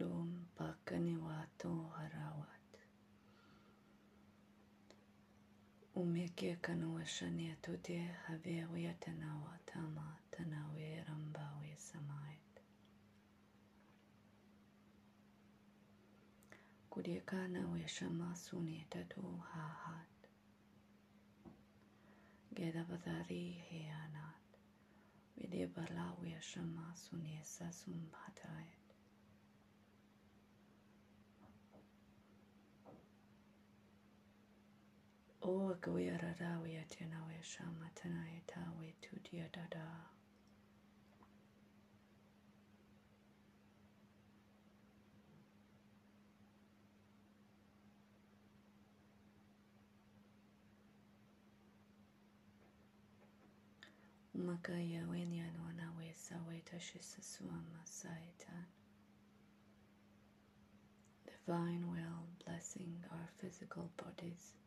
دوم dome પાકની વાતો હરાવત ومي كيكن وشني تودي هبي ويتنا وتما تناوي رمباوي سمايت كودي كان ويشما سوني تدو هاهات. جدا بذاري هيانات بدي بلا ويشما سوني ساسون باتايت O gawira we atena we shama tanayata we tudia dada. Umakaya wenyan wana we saweta shisasuama saitan. Divine will blessing our physical bodies.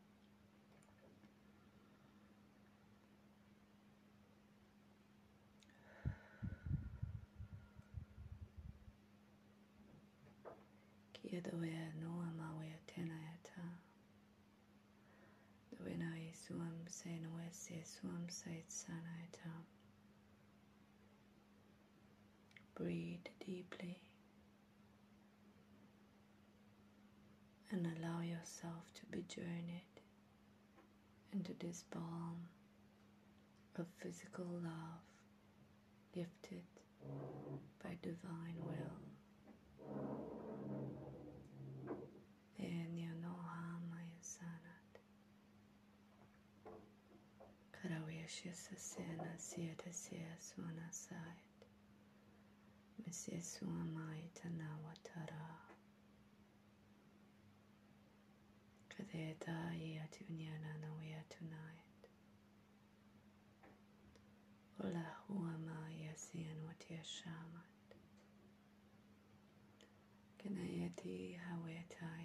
Kia doea noa mawe tenayata. Doena e suam se noe se suam sait sanayata. Breathe deeply and allow yourself to be journeyed into this balm of physical love gifted by divine will. Karawesha sasena sieta sia suana sait. Misia suamai tanawatara. Kadeta yatunyana nawea tonight. Ola huama yasian watia shamat. Kanayati haweta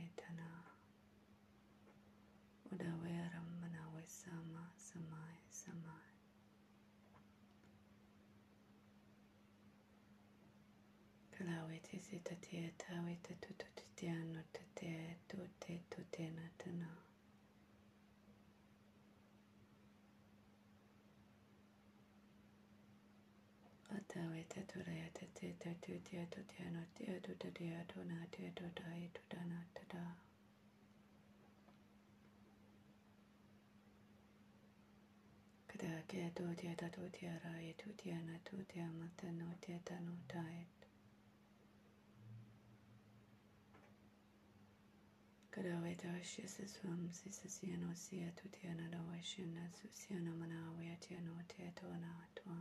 Kalawe te tawe te tutu te ano te tu te tu te na. Atawe te tu rea te te te tu te tu te ano te tu te te atu na te tu tu ta na te. Kada ke tu te ta tu te ra i tu te ana tu te amata no te ta no Kada wetawashisa swamsi sasiano siya tutiana dawashina susiana manawe atiano teatona atwa.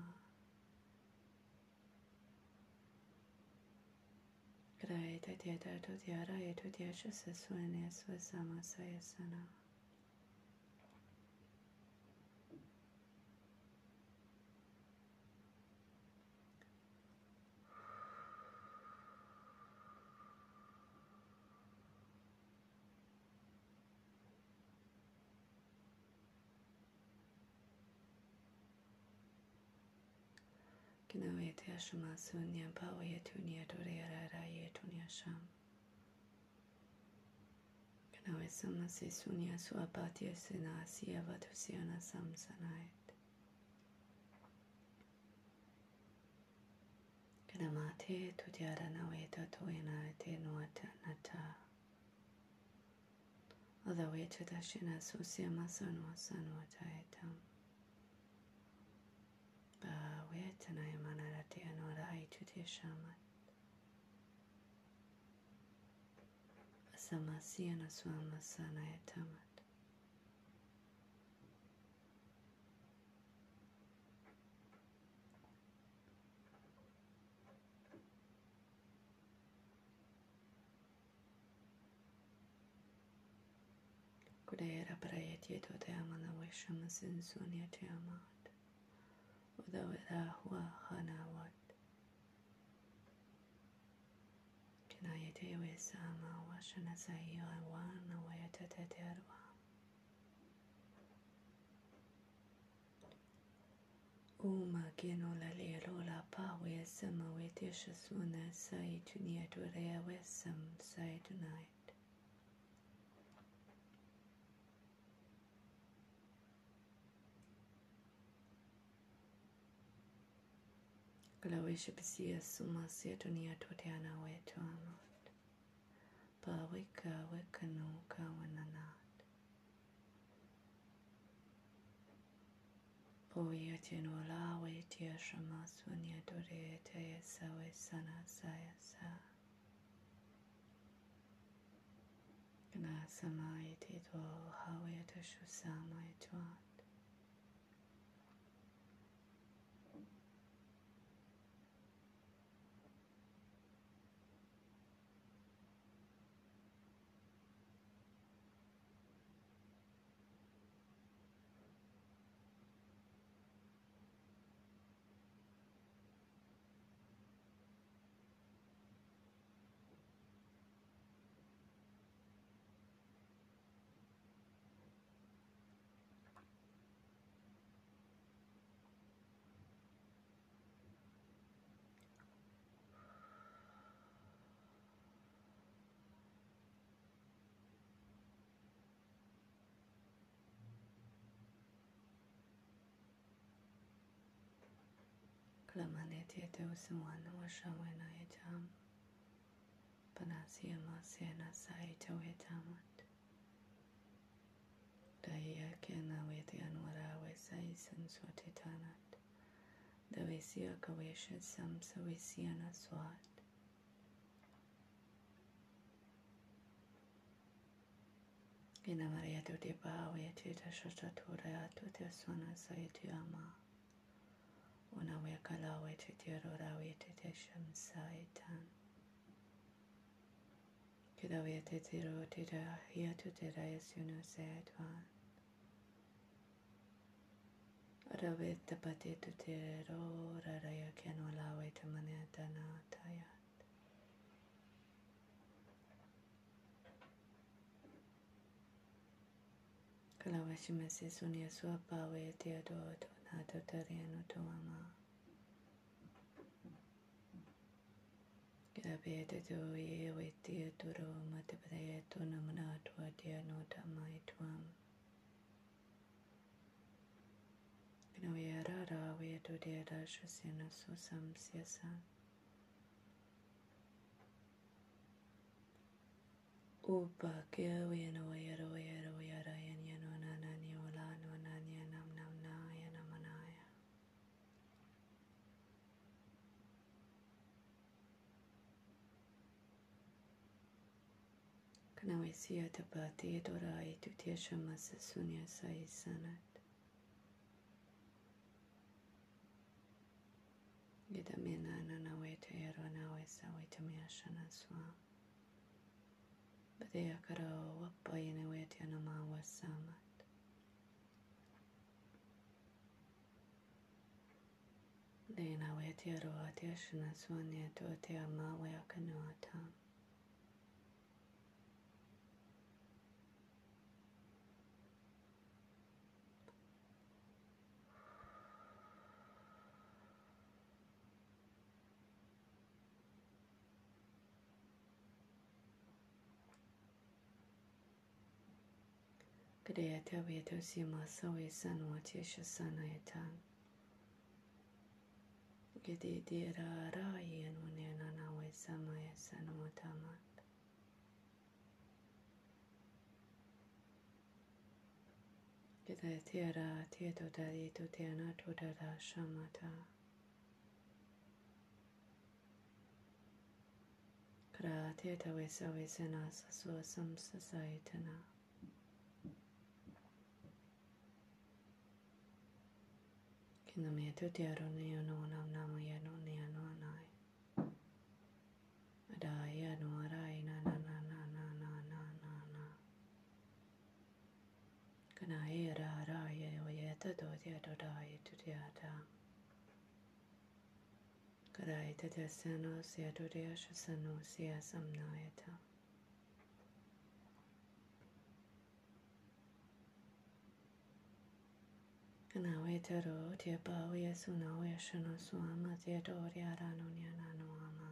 Kada eta teata tutiara etu tiasha sasuania swasama sayasana. Te ashama sunya pa we e tunia dore ara ra ye tunia sham. Kina we sama se sunya su apati e sena si avatu siana sam sanait. Kina ma te tu te ara na we ta to ina te noa te nata. Oda we te ta shina su si amasanua sanua ta e tam. Ba we tana e manara te anora ai tu te shamat. Sama siana suama sana e tamat. Kudera praet to te amana we shama sinsunia te amat. Udawera hua hanawat. Kinayete تنايتي وسام وشنسي وان ويتتتروا Uma gino la lero la pa we sama we tisha suna sai tunia turea we sam sai tunai. Balowisha Basia Suma Siatonia Totiana We Tuamot Bawika Wikanu Kawananat Oya Tianola We Tia Shama Sunya Dore Taya Sawe Sana Saya Sa. Gna Sama Iti Dwa Hawe Tashu Sama Ituat Plamaletyatosawana Vashavena Etam Panasyamasyana Saito Etamat Dayakyana Veti Anwarawe Sai Sanswati Tanat Davisya Kavesha Samsavisyana Swat Ina Maria Tuti Bhavya Tita Shashatura Tutya Swana Saitya Ma unaweka la waitetia rora waitetia shamsa etan kida waitetiro tira hiatu tira yasunu seetwan raweta patetu tiro rara yakenu la waitamane dana tayat Kalawashimase sunya swapa waitia dodo a Totariano Tuama. Gabete tu ye vitia turo matipre tu namna tua dia nota mai tuam. Gnoya rara via dia rashasena susam siasa. Upa kia no via ro via حیثیت بعدی دور آیدیتی شما سسونی سایی سند دیدم این آن آن آوید و ایران آوید ساوید و میشن آسوا با دیگه کرا و پایین آوید یا نما آوید ساما Dina wetia roa tia shina suanye tuatia mawe ya kenyo atam. Beatea, beateausima sau esa noație și sana etan. Gede de ra ra e nu ne na na o esa ma esa nu tamat. Gede te ra te to da di to te na to da da shamata. Kra te ta wesa wesa na sa so sam sa sa etana. Namya Tutya Runaya No Nam Namaya Nunaya No nu, Nai Adaya No nu, Arai Na Na Na Na Na Na Na Na Na. Kanaya Ra Raya Oyeta Dodya Dodaya Tutya Da Karaya Tatya Sano Siya Dodya Shasano Siya Samnayata we te ro te pa we su na we shano su ama te do re ara no ni ana no ama.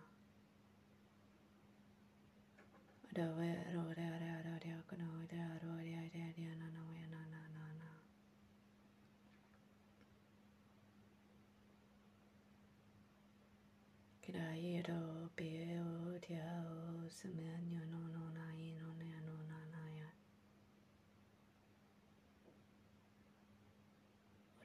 Da we ro re ara ara re kana we na na na na. Kira i ro pe o te ao se me anyo no no na i no ne no na na ya. Re aro e kari o kuro pa we shano si ama no ni ana na na we te anyo no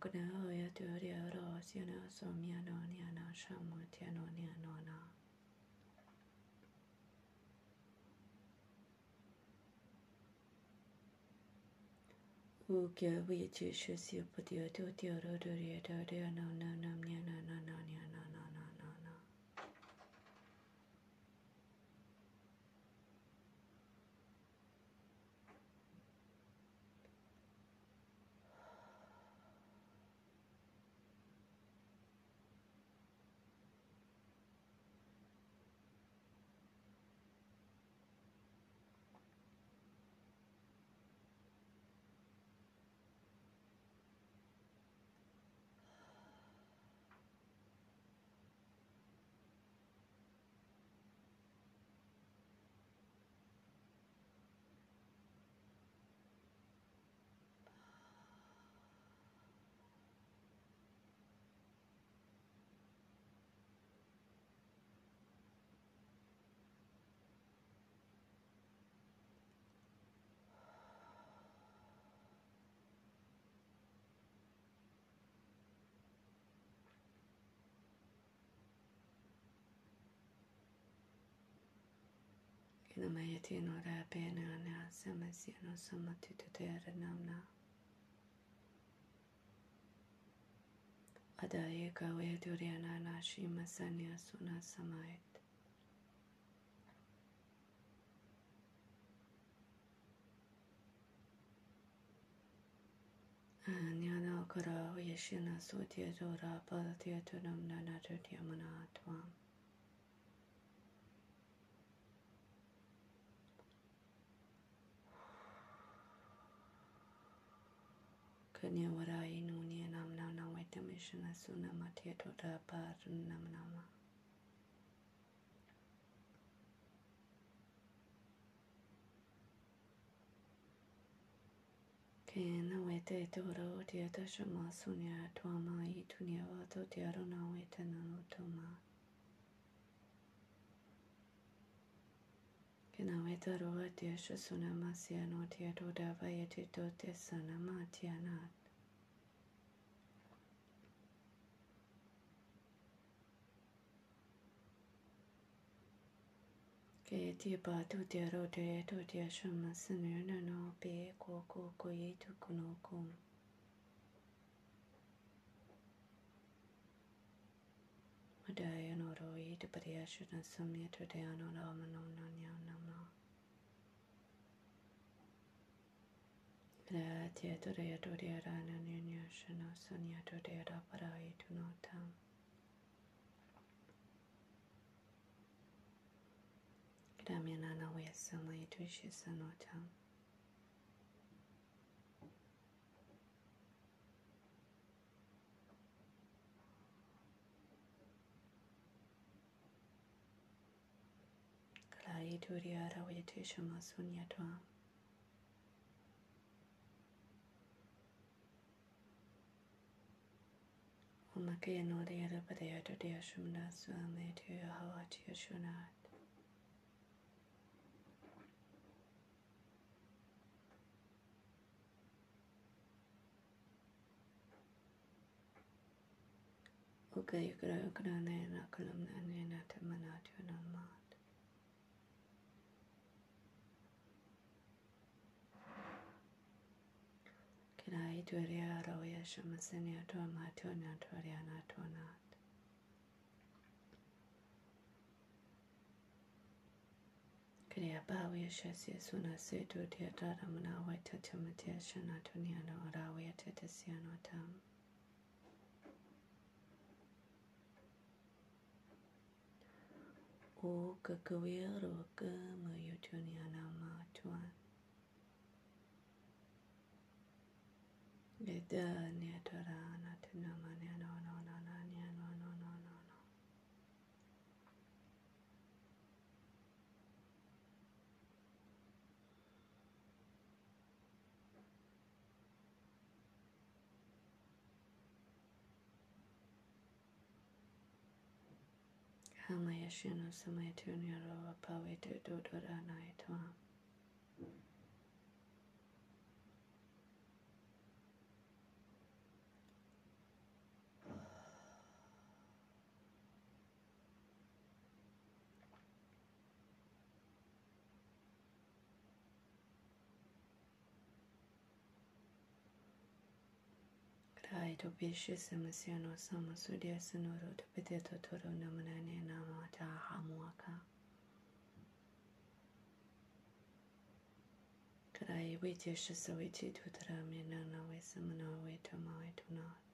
Ankana ya turi aro sina somya no nyana shamu tiano nyano na. Ukya wichi shusi putiyo tu tiyo ro duri ya turi aro nam nam nyana na na Namaya na. Samasyano Samatututera Namna Adaye Kawe Duryana Nashi Masanya Suna Samayat Nyana Kara Yashina Sotya Dora Palatya Tunam Nana Tutya Manatvam Kanya warai nunya nam nam nam vaitamishana sunama tietota parunam nama. Kena vete toro tieta shama sunya twama itunya vato tiarona Eta roa tia shasuna masya no tia do dava yeti do te sana ma tia nat. Ke tia ba tu tia ro te eto tia shama sanu na Prätia Dorea Dorea Rana Nyanya Shana Sanya Dorea Raparai Tunotam. Gramyanana Vyasama Yadvishi Sanotam. Kalai Dorea Rawayatishama Sunyatvam. Omake no de yadabadaya to de ashumna swame to hawati ashunat. Uga yukra ukra nena kulumna nena tamanatya namah. Kinaiturya Shamasinya Toma Tuna Turyana Tunat. Kriya Bhavya Shasya Suna Setu Tiyatara Munawai Tatyamatiya Shana Tunyana Orawaya Tatasyano Tam. O Kakavya Roka Mayutunyana Hama yashino samaya tunyaro apawe te dodora nai tuam. To bishe samasiano samasudia sonoro to peteto toro namanani namata hamuaka. Krai witi shisa witi tutara me nana we samana we tamai to not.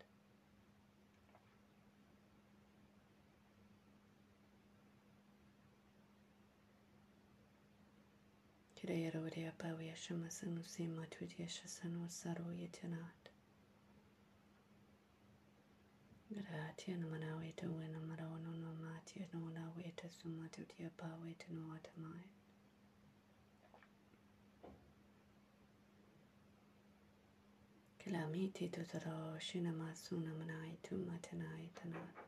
Kirayara Udia Pavia Shamasanu Sima Tudia Gratia namana weta wena marawana no matia no na weta sumatu tia pa weta no atamai. Kilamiti tutaro shinamasu namanai tu matanai tanat.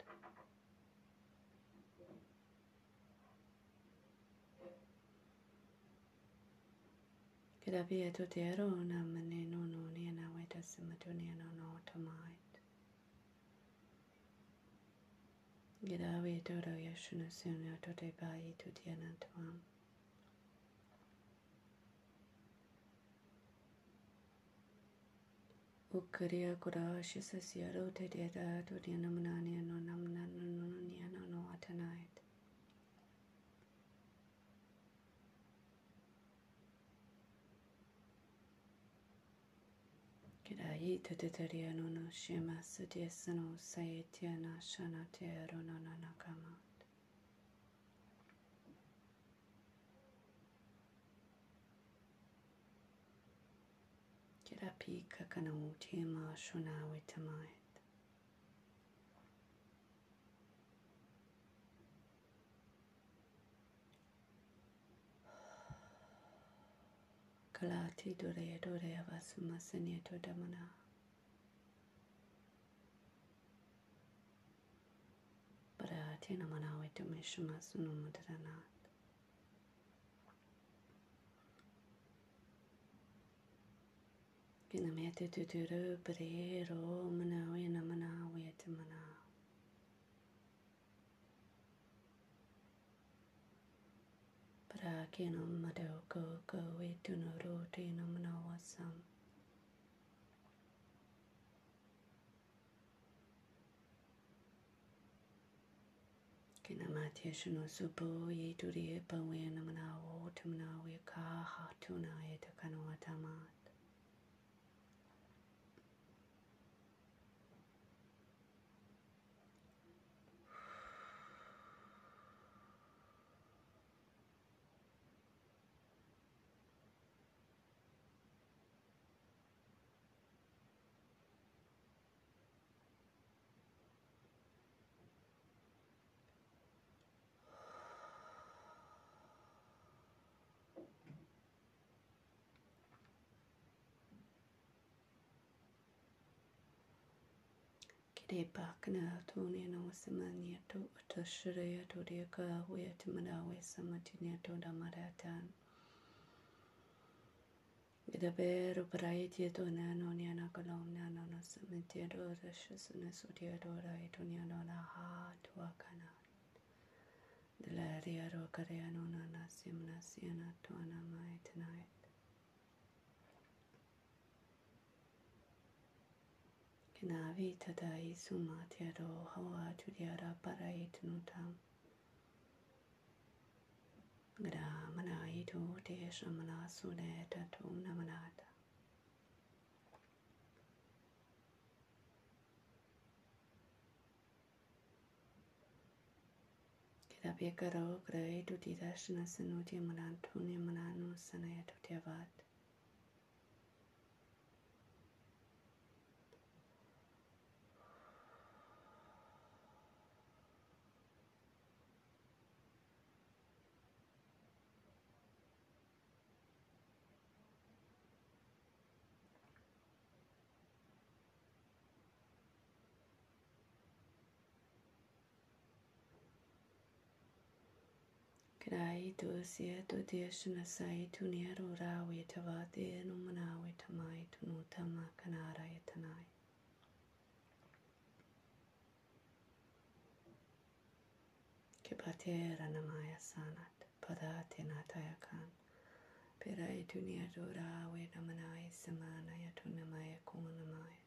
Kilavia tutero namane no no nena weta sumatu nena no atamai. Yada we dodo yashuna suno tote bai tutiana tuam. Ukariya kurashi sasya rote deda tutiana manania no namna no niana no atanai. いトテタリアノノシエマスディエスノサイティアナシャナティアロノナナカマ Kirapika kanau tima shuna witamai. Kalati Duraya Duraya Vasumasanya Todamana. Barati Namanawe Tumishuma Sunumudranat. Kinamete Tuturu Bre Ro Manawe Namanawe Tamana. ရာကေနမတောကိုကဝေတုနရောတေနမနဝသံကေနမတေရှနုစုပယေတုရေပဝေနမနဝေထမနဝေခာဟာတုနာယေတကန Debakna tunino samanieto atashreya to deka wetamadawe samatineto damaratan. Davvero praetie tonano niana colonna non samitiero rashasune sutiero raitoniano la ha tua canan. Delaria rocareano nanasim nasiana tuana mai tonight. Navi suma tiaro hawa chudiara parait nutam. i itu te shamana sune tatu namanata. Kitapye karo grai tuti dashna sanuti manantune mananu sanaya tutyavat. Naitu sietu tieshna saitu nieru rawi tavati numanawi tamai tunutama kanara yatanai. Kipate ranamaya sanat padati natayakan. Pirai tu nieru rawi namanai samana yatunamaya kumanamaya.